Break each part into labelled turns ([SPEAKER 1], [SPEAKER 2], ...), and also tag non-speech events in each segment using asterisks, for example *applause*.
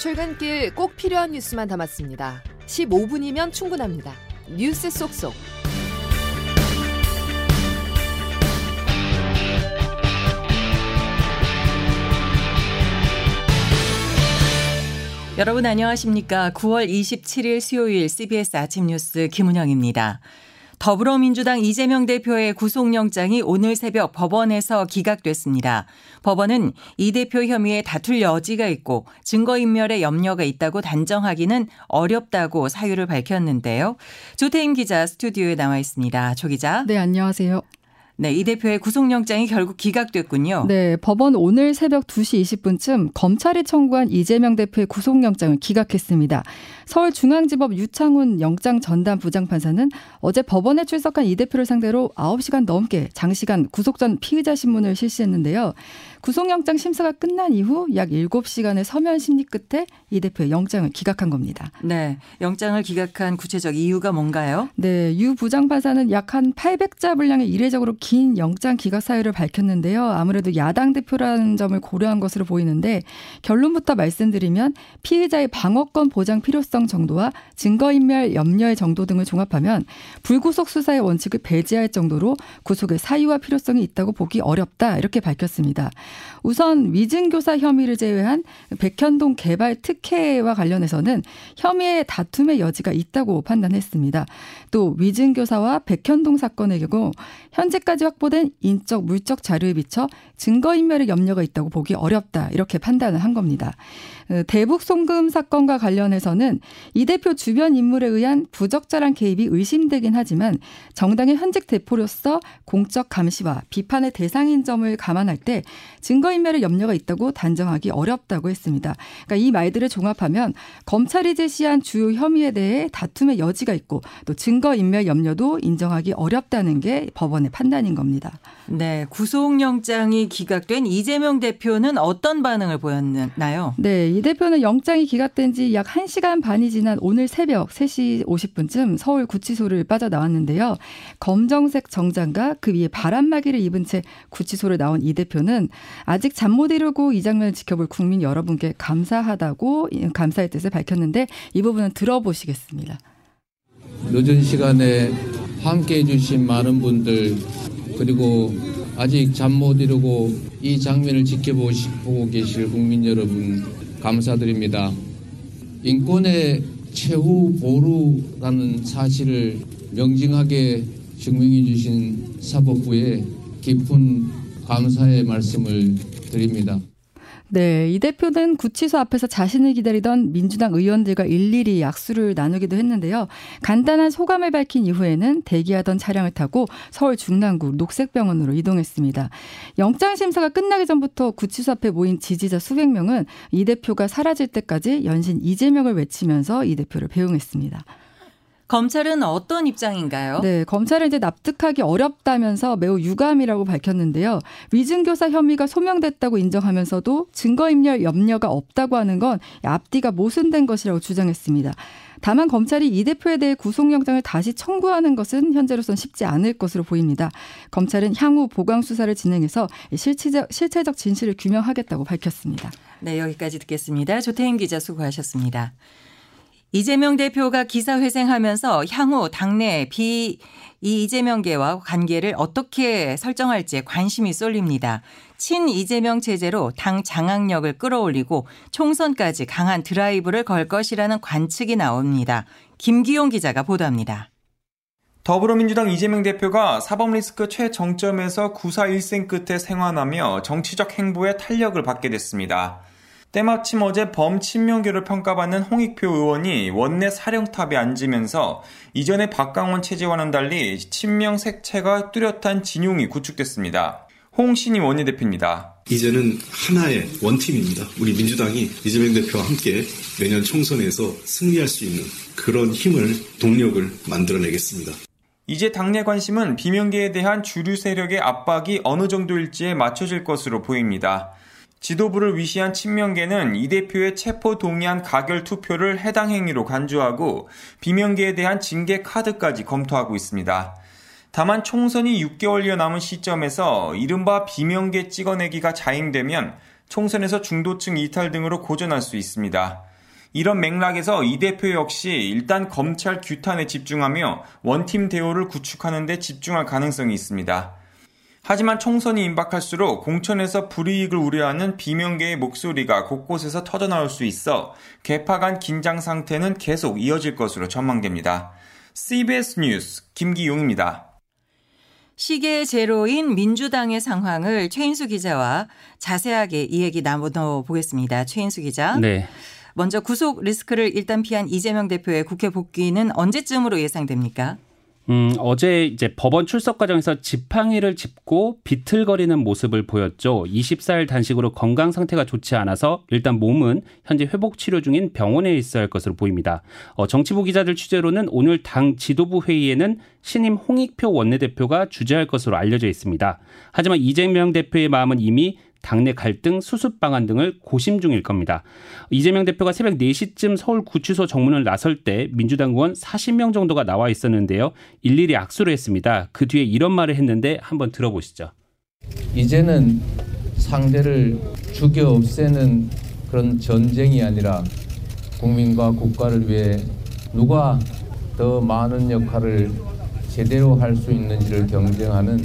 [SPEAKER 1] 출근길 꼭 필요한 뉴스만 담았습니다. 15분이면 충분합니다. 뉴스 속속.
[SPEAKER 2] 여러분 안녕하십니까? 9월 27일 수요일 CBS 아침 뉴스 김은영입니다. 더불어민주당 이재명 대표의 구속영장이 오늘 새벽 법원에서 기각됐습니다. 법원은 이 대표 혐의에 다툴 여지가 있고 증거인멸에 염려가 있다고 단정하기는 어렵다고 사유를 밝혔는데요. 조태임 기자 스튜디오에 나와 있습니다. 조 기자.
[SPEAKER 3] 네, 안녕하세요.
[SPEAKER 2] 네, 이 대표의 구속영장이 결국 기각됐군요.
[SPEAKER 3] 네, 법원 오늘 새벽 2시 20분쯤 검찰이 청구한 이재명 대표의 구속영장을 기각했습니다. 서울중앙지법 유창훈 영장 전담 부장판사는 어제 법원에 출석한 이 대표를 상대로 9시간 넘게 장시간 구속 전 피의자 신문을 실시했는데요. 구속영장 심사가 끝난 이후 약 7시간의 서면 심리 끝에 이 대표의 영장을 기각한 겁니다.
[SPEAKER 2] 네. 영장을 기각한 구체적 이유가 뭔가요?
[SPEAKER 3] 네. 유 부장판사는 약 한 800자 분량의 이례적으로 긴 영장 기각 사유를 밝혔는데요. 아무래도 야당 대표라는 점을 고려한 것으로 보이는데 결론부터 말씀드리면 피의자의 방어권 보장 필요성 정도와 증거인멸 염려의 정도 등을 종합하면 불구속 수사의 원칙을 배제할 정도로 구속의 사유와 필요성이 있다고 보기 어렵다 이렇게 밝혔습니다. 우선 위증교사 혐의를 제외한 백현동 개발 특혜와 관련해서는 혐의의 다툼의 여지가 있다고 판단했습니다. 또 위증교사와 백현동 사건의 경우 현재까지 확보된 인적 물적 자료에 비춰 증거인멸의 염려가 있다고 보기 어렵다 이렇게 판단을 한 겁니다. 어, 대북 송금 사건과 관련해서는 이 대표 주변 인물에 의한 부적절한 개입이 의심되긴 하지만 정당의 현직 대표로서 공적 감시와 비판의 대상인 점을 감안할 때 증거인멸의 염려가 있다고 단정하기 어렵다고 했습니다. 그러니까 이 말들을 종합하면 검찰이 제시한 주요 혐의에 대해 다툼의 여지가 있고 또 증거인멸 염려도 인정하기 어렵다는 게 법원의 판단인 겁니다.
[SPEAKER 2] 네, 구속영장이 기각된 이재명 대표는 어떤 반응을 보였나요?
[SPEAKER 3] 네, 이 대표는 영장이 기각된 지 약 1시간 반이 지난 오늘 새벽 3시 50분쯤 서울 구치소를 빠져나왔는데요. 검정색 정장과 그 위에 바람막이를 입은 채 구치소를 나온 이 대표는 아직 잠 못 이루고 이 장면을 지켜볼 국민 여러분께 감사하다고 감사의 뜻을 밝혔는데 이 부분은 들어보시겠습니다.
[SPEAKER 4] 늦은 시간에 함께 해주신 많은 분들 그리고 아직 잠 못 이루고 이 장면을 지켜보고 계실 국민 여러분 감사드립니다. 인권의 최후 보루라는 사실을 명징하게 증명해 주신 사법부에 깊은 감사의 말씀을 드립니다.
[SPEAKER 3] 네, 이 대표는 구치소 앞에서 자신을 기다리던 민주당 의원들과 일일이 약수를 나누기도 했는데요. 간단한 소감을 밝힌 이후에는 대기하던 차량을 타고 서울 중랑구 녹색병원으로 이동했습니다. 영장 심사가 끝나기 전부터 구치소 앞에 모인 지지자 수백 명은 이 대표가 사라질 때까지 연신 이재명을 외치면서 이 대표를 배웅했습니다.
[SPEAKER 2] 검찰은 어떤 입장인가요?
[SPEAKER 3] 네, 검찰은 이제 납득하기 어렵다면서 매우 유감이라고 밝혔는데요. 위증교사 혐의가 소명됐다고 인정하면서도 증거인멸 염려가 없다고 하는 건 앞뒤가 모순된 것이라고 주장했습니다. 다만 검찰이 이 대표에 대해 구속영장을 다시 청구하는 것은 현재로선 쉽지 않을 것으로 보입니다. 검찰은 향후 보강 수사를 진행해서 실체적, 실체적 진실을 규명하겠다고 밝혔습니다.
[SPEAKER 2] 네, 여기까지 듣겠습니다. 조태임 기자 수고하셨습니다. 이재명 대표가 기사회생하면서 향후 당내 비 이재명계와 관계를 어떻게 설정할지 관심이 쏠립니다. 친 이재명 체제로 당 장악력을 끌어올리고 총선까지 강한 드라이브를 걸 것이라는 관측이 나옵니다. 김기용 기자가 보도합니다.
[SPEAKER 5] 더불어민주당 이재명 대표가 사법 리스크 최정점에서 구사 일생 끝에 생환하며 정치적 행보에 탄력을 받게 됐습니다. 때마침 어제 범친명교를 평가받는 홍익표 의원이 원내 사령탑에 앉으면서 이전의 박강원 체제와는 달리 친명 색채가 뚜렷한 진용이 구축됐습니다. 홍신희 원내대표입니다.
[SPEAKER 6] 이제는 하나의 원팀입니다. 우리 민주당이 이재명 대표와 함께 내년 총선에서 승리할 수 있는 그런 힘을, 동력을 만들어내겠습니다.
[SPEAKER 5] 이제 당내 관심은 비명계에 대한 주류 세력의 압박이 어느 정도일지에 맞춰질 것으로 보입니다. 지도부를 위시한 친명계는 이 대표의 체포 동의안 가결 투표를 해당 행위로 간주하고 비명계에 대한 징계 카드까지 검토하고 있습니다. 다만 총선이 6개월여 남은 시점에서 이른바 비명계 찍어내기가 자행되면 총선에서 중도층 이탈 등으로 고전할 수 있습니다. 이런 맥락에서 이 대표 역시 일단 검찰 규탄에 집중하며 원팀 대우를 구축하는 데 집중할 가능성이 있습니다. 하지만 총선이 임박할수록 공천에서 불이익을 우려하는 비명계의 목소리가 곳곳에서 터져나올 수 있어 개파 간 긴장 상태는 계속 이어질 것으로 전망됩니다. CBS 뉴스 김기용입니다.
[SPEAKER 2] 시계 제로인 민주당의 상황을 최인수 기자와 자세하게 이 얘기 나눠 보겠습니다. 최인수 기자.
[SPEAKER 7] 네.
[SPEAKER 2] 먼저 구속 리스크를 일단 피한 이재명 대표의 국회 복귀는 언제쯤으로 예상됩니까?
[SPEAKER 7] 음, 어제 이제 법원 출석 과정에서 지팡이를 짚고 비틀거리는 모습을 보였죠. 24일 단식으로 건강 상태가 좋지 않아서 일단 몸은 현재 회복 치료 중인 병원에 있어야 할 것으로 보입니다. 어, 정치부 기자들 취재로는 오늘 당 지도부 회의에는 신임 홍익표 원내대표가 주재할 것으로 알려져 있습니다. 하지만 이재명 대표의 마음은 이미 당내 갈등, 수습 방안 등을 고심 중일 겁니다. 이재명 대표가 새벽 4시쯤 서울 구치소 정문을 나설 때 민주당 의원 40명 정도가 나와 있었는데요. 일일이 악수를 했습니다. 그 뒤에 이런 말을 했는데 한번 들어보시죠.
[SPEAKER 4] 이제는 상대를 죽여 없애는 그런 전쟁이 아니라 국민과 국가를 위해 누가 더 많은 역할을 제대로 할 수 있는지를 경쟁하는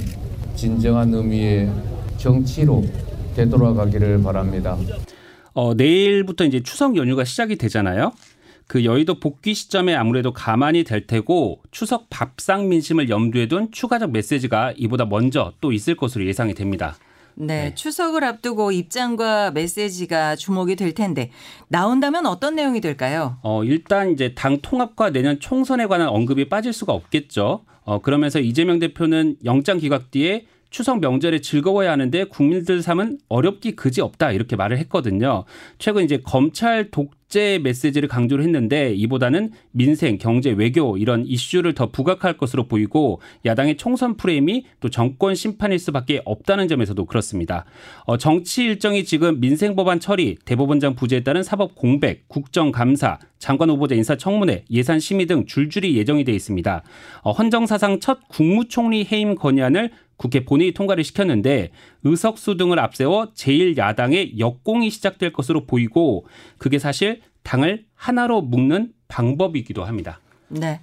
[SPEAKER 4] 진정한 의미의 정치로 되돌아가기를 바랍니다.
[SPEAKER 7] 어, 내일부터 이제 추석 연휴가 시작이 되잖아요. 그 여의도 복귀 시점에 아무래도 가만히 될 테고 추석 밥상 민심을 염두에 둔 추가적 메시지가 이보다 먼저 또 있을 것으로 예상이 됩니다.
[SPEAKER 2] 네, 네, 추석을 앞두고 입장과 메시지가 주목이 될 텐데 나온다면 어떤 내용이 될까요?
[SPEAKER 7] 어, 일단 이제 당 통합과 내년 총선에 관한 언급이 빠질 수가 없겠죠. 어, 그러면서 이재명 대표는 영장 기각 뒤에 추석 명절에 즐거워야 하는데 국민들 삶은 어렵기 그지 없다 이렇게 말을 했거든요. 최근 이제 검찰 독재 메시지를 강조를 했는데 이보다는 민생, 경제, 외교 이런 이슈를 더 부각할 것으로 보이고 야당의 총선 프레임이 또 정권 심판일 수밖에 없다는 점에서도 그렇습니다. 어, 정치 일정이 지금 민생 법안 처리, 대법원장 부재에 따른 사법 공백, 국정감사, 장관 후보자 인사청문회, 예산 심의 등 줄줄이 예정이 돼 있습니다. 어, 헌정사상 첫 국무총리 해임 건의안을 국회 본회의 통과를 시켰는데 의석수 등을 앞세워 제1야당의 역공이 시작될 것으로 보이고 그게 사실 당을 하나로 묶는 방법이기도 합니다.
[SPEAKER 2] 네.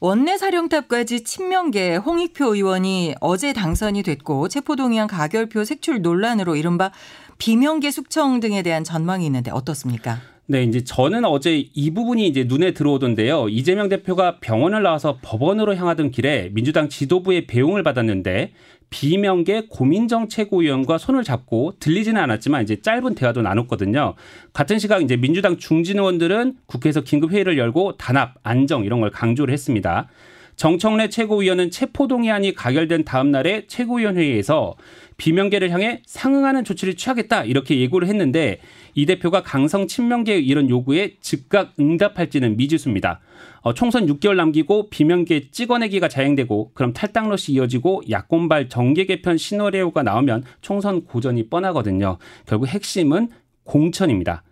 [SPEAKER 2] 원내 사령탑까지 친명계 홍익표 의원이 어제 당선이 됐고 체포동의안 가결표 색출 논란으로 이른바 비명계 숙청 등에 대한 전망이 있는데 어떻습니까?
[SPEAKER 7] 네, 이제 저는 어제 이 부분이 이제 눈에 들어오던데요. 이재명 대표가 병원을 나와서 법원으로 향하던 길에 민주당 지도부의 배웅을 받았는데 비명계 고민정 최고위원과 손을 잡고 들리지는 않았지만 이제 짧은 대화도 나눴거든요. 같은 시각 이제 민주당 중진 의원들은 국회에서 긴급 회의를 열고 단합, 안정 이런 걸 강조를 했습니다. 정청래 최고위원은 체포동의안이 가결된 다음 날에 최고위원 회의에서 비명계를 향해 상응하는 조치를 취하겠다 이렇게 예고를 했는데 이 대표가 강성 친명계의 이런 요구에 즉각 응답할지는 미지수입니다. 어, 총선 6개월 남기고 비명계 찍어내기가 자행되고 그럼 탈당러시 이어지고 야권발 정계 개편 시너리오가 나오면 총선 고전이 뻔하거든요. 결국 핵심은 공천입니다.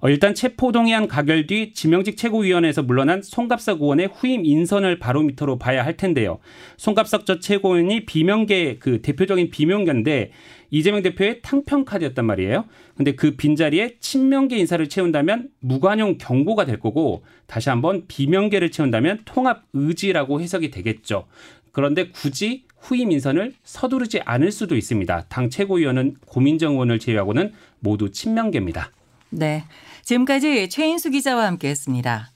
[SPEAKER 7] 어, 일단 체포동의안 가결 뒤 지명직 최고위원회에서 물러난 송갑석 의원의 후임 인선을 바로미터로 봐야 할 텐데요. 송갑석 전 최고위원이 비명계 그 대표적인 비명계인데 이재명 대표의 탕평 카드였단 말이에요. 근데 그 빈자리에 친명계 인사를 채운다면 무관용 경고가 될 거고 다시 한번 비명계를 채운다면 통합 의지라고 해석이 되겠죠. 그런데 굳이 후임 인선을 서두르지 않을 수도 있습니다. 당 최고위원은 고민정 의원을 제외하고는 모두 친명계입니다.
[SPEAKER 2] 네. 지금까지 최인수 기자와 함께 했습니다.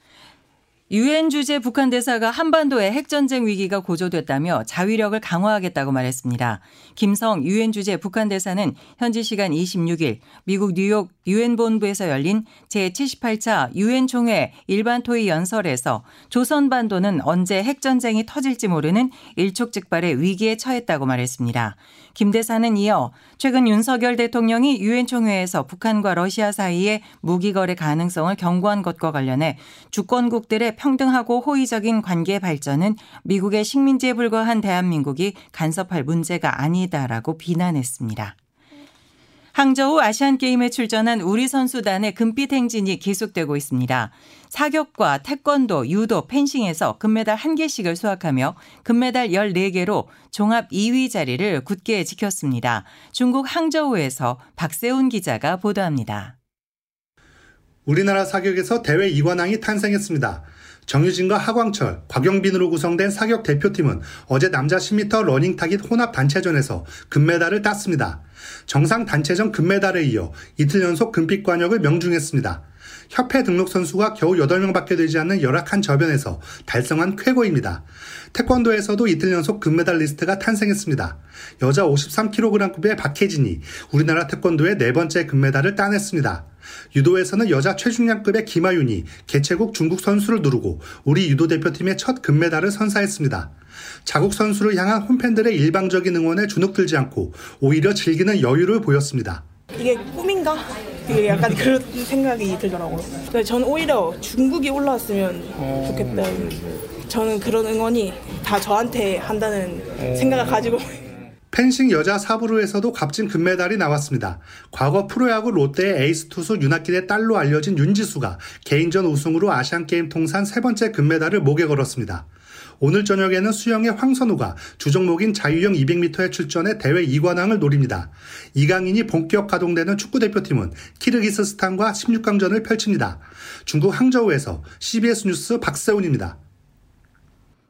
[SPEAKER 2] 유엔 주재 북한 대사가 한반도의 핵전쟁 위기가 고조됐다며 자위력을 강화하겠다고 말했습니다. 김성 유엔 주재 북한 대사는 현지 시간 26일 미국 뉴욕 유엔 본부에서 열린 제78차 유엔 총회 일반 토의 연설에서 조선 반도는 언제 핵전쟁이 터질지 모르는 일촉즉발의 위기에 처했다고 말했습니다. 김 대사는 이어 최근 윤석열 대통령이 유엔 총회에서 북한과 러시아 사이의 무기 거래 가능성을 경고한 것과 관련해 주권국들의 평등하고 호의적인 관계 발전은 미국의 식민지에 불과한 대한민국이 간섭할 문제가 아니다라고 비난했습니다. 항저우 아시안게임에 출전한 우리 선수단의 금빛 행진이 계속되고 있습니다. 사격과 태권도, 유도, 펜싱에서 금메달 1개씩을 수확하며 금메달 14개로 종합 2위 자리를 굳게 지켰습니다. 중국 항저우에서 박세훈 기자가 보도합니다.
[SPEAKER 8] 우리나라 사격에서 대회 이관왕이 탄생했습니다. 정유진과 하광철, 곽영빈으로 구성된 사격 대표팀은 어제 남자 10m 러닝 타깃 혼합 단체전에서 금메달을 땄습니다. 정상 단체전 금메달에 이어 이틀 연속 금빛 과녁을 명중했습니다. 협회 등록 선수가 겨우 8명밖에 되지 않는 열악한 저변에서 달성한 쾌거입니다. 태권도에서도 이틀 연속 금메달 리스트가 탄생했습니다. 여자 53kg급의 박혜진이 우리나라 태권도의 네 번째 금메달을 따냈습니다. 유도에서는 여자 최중량급의 김아윤이 개최국 중국 선수를 누르고 우리 유도 대표팀의 첫 금메달을 선사했습니다. 자국 선수를 향한 홈팬들의 일방적인 응원에 주눅들지 않고 오히려 즐기는 여유를 보였습니다.
[SPEAKER 9] 이게 꿈인가? 이게 약간 *laughs* 그런 생각이 들더라고요. 저는 오히려 중국이 올라왔으면 좋겠다. 저는 그런 응원이 다 저한테 한다는 생각을 가지고
[SPEAKER 8] 펜싱 여자 사부르에서도 값진 금메달이 나왔습니다. 과거 프로야구 롯데의 에이스 투수 윤학길의 딸로 알려진 윤지수가 개인전 우승으로 아시안게임 통산 세 번째 금메달을 목에 걸었습니다. 오늘 저녁에는 수영의 황선우가 주종목인 자유형 200m에 출전해 대회 2관왕을 노립니다. 이강인이 본격 가동되는 축구대표팀은 키르기스스탄과 16강전을 펼칩니다. 중국 항저우에서 CBS 뉴스 박세훈입니다.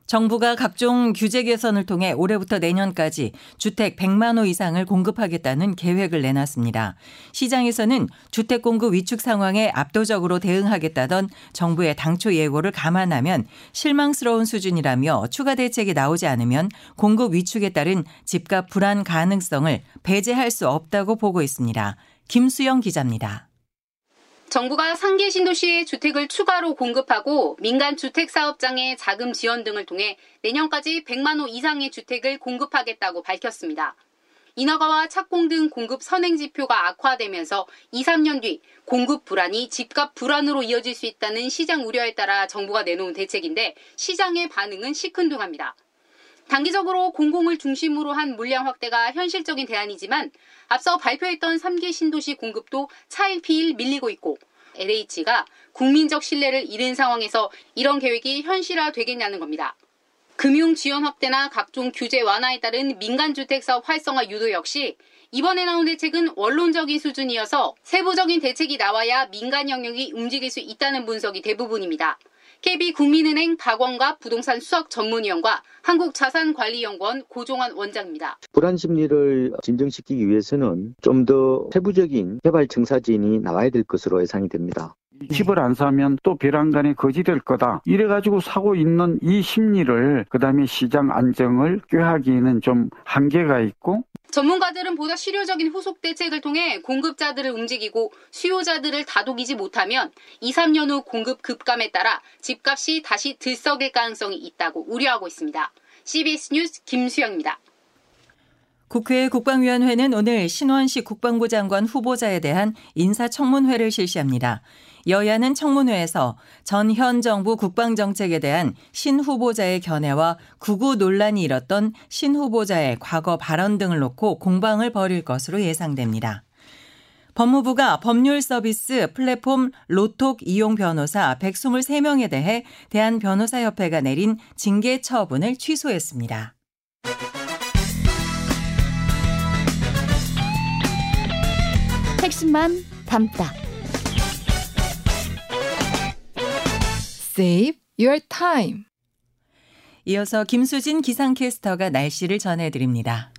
[SPEAKER 2] 정부가 각종 규제 개선을 통해 올해부터 내년까지 주택 100만 호 이상을 공급하겠다는 계획을 내놨습니다. 시장에서는 주택 공급 위축 상황에 압도적으로 대응하겠다던 정부의 당초 예고를 감안하면 실망스러운 수준이라며 추가 대책이 나오지 않으면 공급 위축에 따른 집값 불안 가능성을 배제할 수 없다고 보고 있습니다. 김수영 기자입니다.
[SPEAKER 10] 정부가 상계 신도시에 주택을 추가로 공급하고 민간 주택 사업장의 자금 지원 등을 통해 내년까지 100만 호 이상의 주택을 공급하겠다고 밝혔습니다. 인허가와 착공 등 공급 선행 지표가 악화되면서 2, 3년 뒤 공급 불안이 집값 불안으로 이어질 수 있다는 시장 우려에 따라 정부가 내놓은 대책인데 시장의 반응은 시큰둥합니다. 단기적으로 공공을 중심으로 한 물량 확대가 현실적인 대안이지만 앞서 발표했던 3기 신도시 공급도 차일피일 밀리고 있고 LH가 국민적 신뢰를 잃은 상황에서 이런 계획이 현실화 되겠냐는 겁니다. 금융 지원 확대나 각종 규제 완화에 따른 민간주택 사업 활성화 유도 역시 이번에 나온 대책은 원론적인 수준이어서 세부적인 대책이 나와야 민간 영역이 움직일 수 있다는 분석이 대부분입니다. KB 국민은행 박원갑 부동산 수석 전문위원과 한국자산관리연구원 고종환 원장입니다.
[SPEAKER 11] 불안 심리를 진정시키기 위해서는 좀 더 세부적인 개발 청사진이 나와야 될 것으로 예상이 됩니다.
[SPEAKER 12] 집을 안 사면 또 벼랑간에 거지될 거다. 이래가지고 사고 있는 이 심리를 그 다음에 시장 안정을 꾀하기에는 좀 한계가 있고
[SPEAKER 10] 전문가들은 보다 실효적인 후속 대책을 통해 공급자들을 움직이고 수요자들을 다독이지 못하면 2, 3년 후 공급 급감에 따라 집값이 다시 들썩일 가능성이 있다고 우려하고 있습니다. CBS 뉴스 김수영입니다.
[SPEAKER 2] 국회 국방위원회는 오늘 신원식 국방부 장관 후보자에 대한 인사청문회를 실시합니다. 여야는 청문회에서 전 현 정부 국방정책에 대한 신 후보자의 견해와 구구 논란이 일었던 신 후보자의 과거 발언 등을 놓고 공방을 벌일 것으로 예상됩니다. 법무부가 법률 서비스 플랫폼 로톡 이용 변호사 123명에 대해 대한변호사협회가 내린 징계 처분을 취소했습니다.
[SPEAKER 1] 핵심만 담다. Save your time.
[SPEAKER 2] 이어서 김수진 기상캐스터가 날씨를 전해드립니다.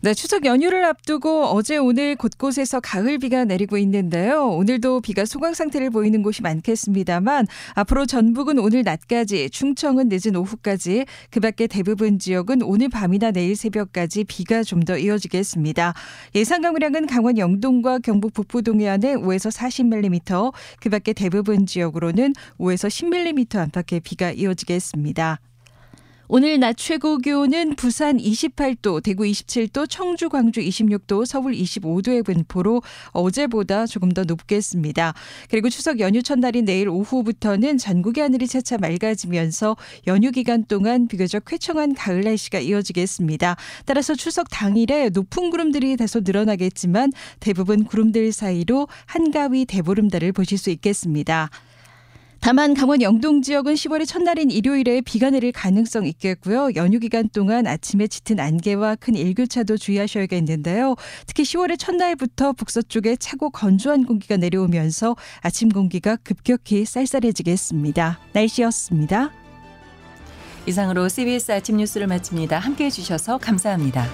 [SPEAKER 13] 네, 추석 연휴를 앞두고 어제 오늘 곳곳에서 가을 비가 내리고 있는데요. 오늘도 비가 소강 상태를 보이는 곳이 많겠습니다만 앞으로 전북은 오늘 낮까지, 충청은 늦은 오후까지, 그밖에 대부분 지역은 오늘 밤이나 내일 새벽까지 비가 좀 더 이어지겠습니다. 예상 강우량은 강원 영동과 경북 북부 동해안에 5에서 40mm, 그밖에 대부분 지역으로는 5에서 10mm 안팎의 비가 이어지겠습니다. 오늘 낮 최고 기온은 부산 28도, 대구 27도, 청주, 광주 26도, 서울 25도의 분포로 어제보다 조금 더 높겠습니다. 그리고 추석 연휴 첫날인 내일 오후부터는 전국의 하늘이 차차 맑아지면서 연휴 기간 동안 비교적 쾌청한 가을 날씨가 이어지겠습니다. 따라서 추석 당일에 높은 구름들이 다소 늘어나겠지만 대부분 구름들 사이로 한가위 대보름달을 보실 수 있겠습니다. 다만 강원 영동 지역은 10월의 첫날인 일요일에 비가 내릴 가능성 있겠고요. 연휴 기간 동안 아침에 짙은 안개와 큰 일교차도 주의하셔야겠는데요. 특히 10월의 첫날부터 북서쪽에 차고 건조한 공기가 내려오면서 아침 공기가 급격히 쌀쌀해지겠습니다. 날씨였습니다.
[SPEAKER 2] 이상으로 CBS 아침 뉴스를 마칩니다. 함께해 주셔서 감사합니다.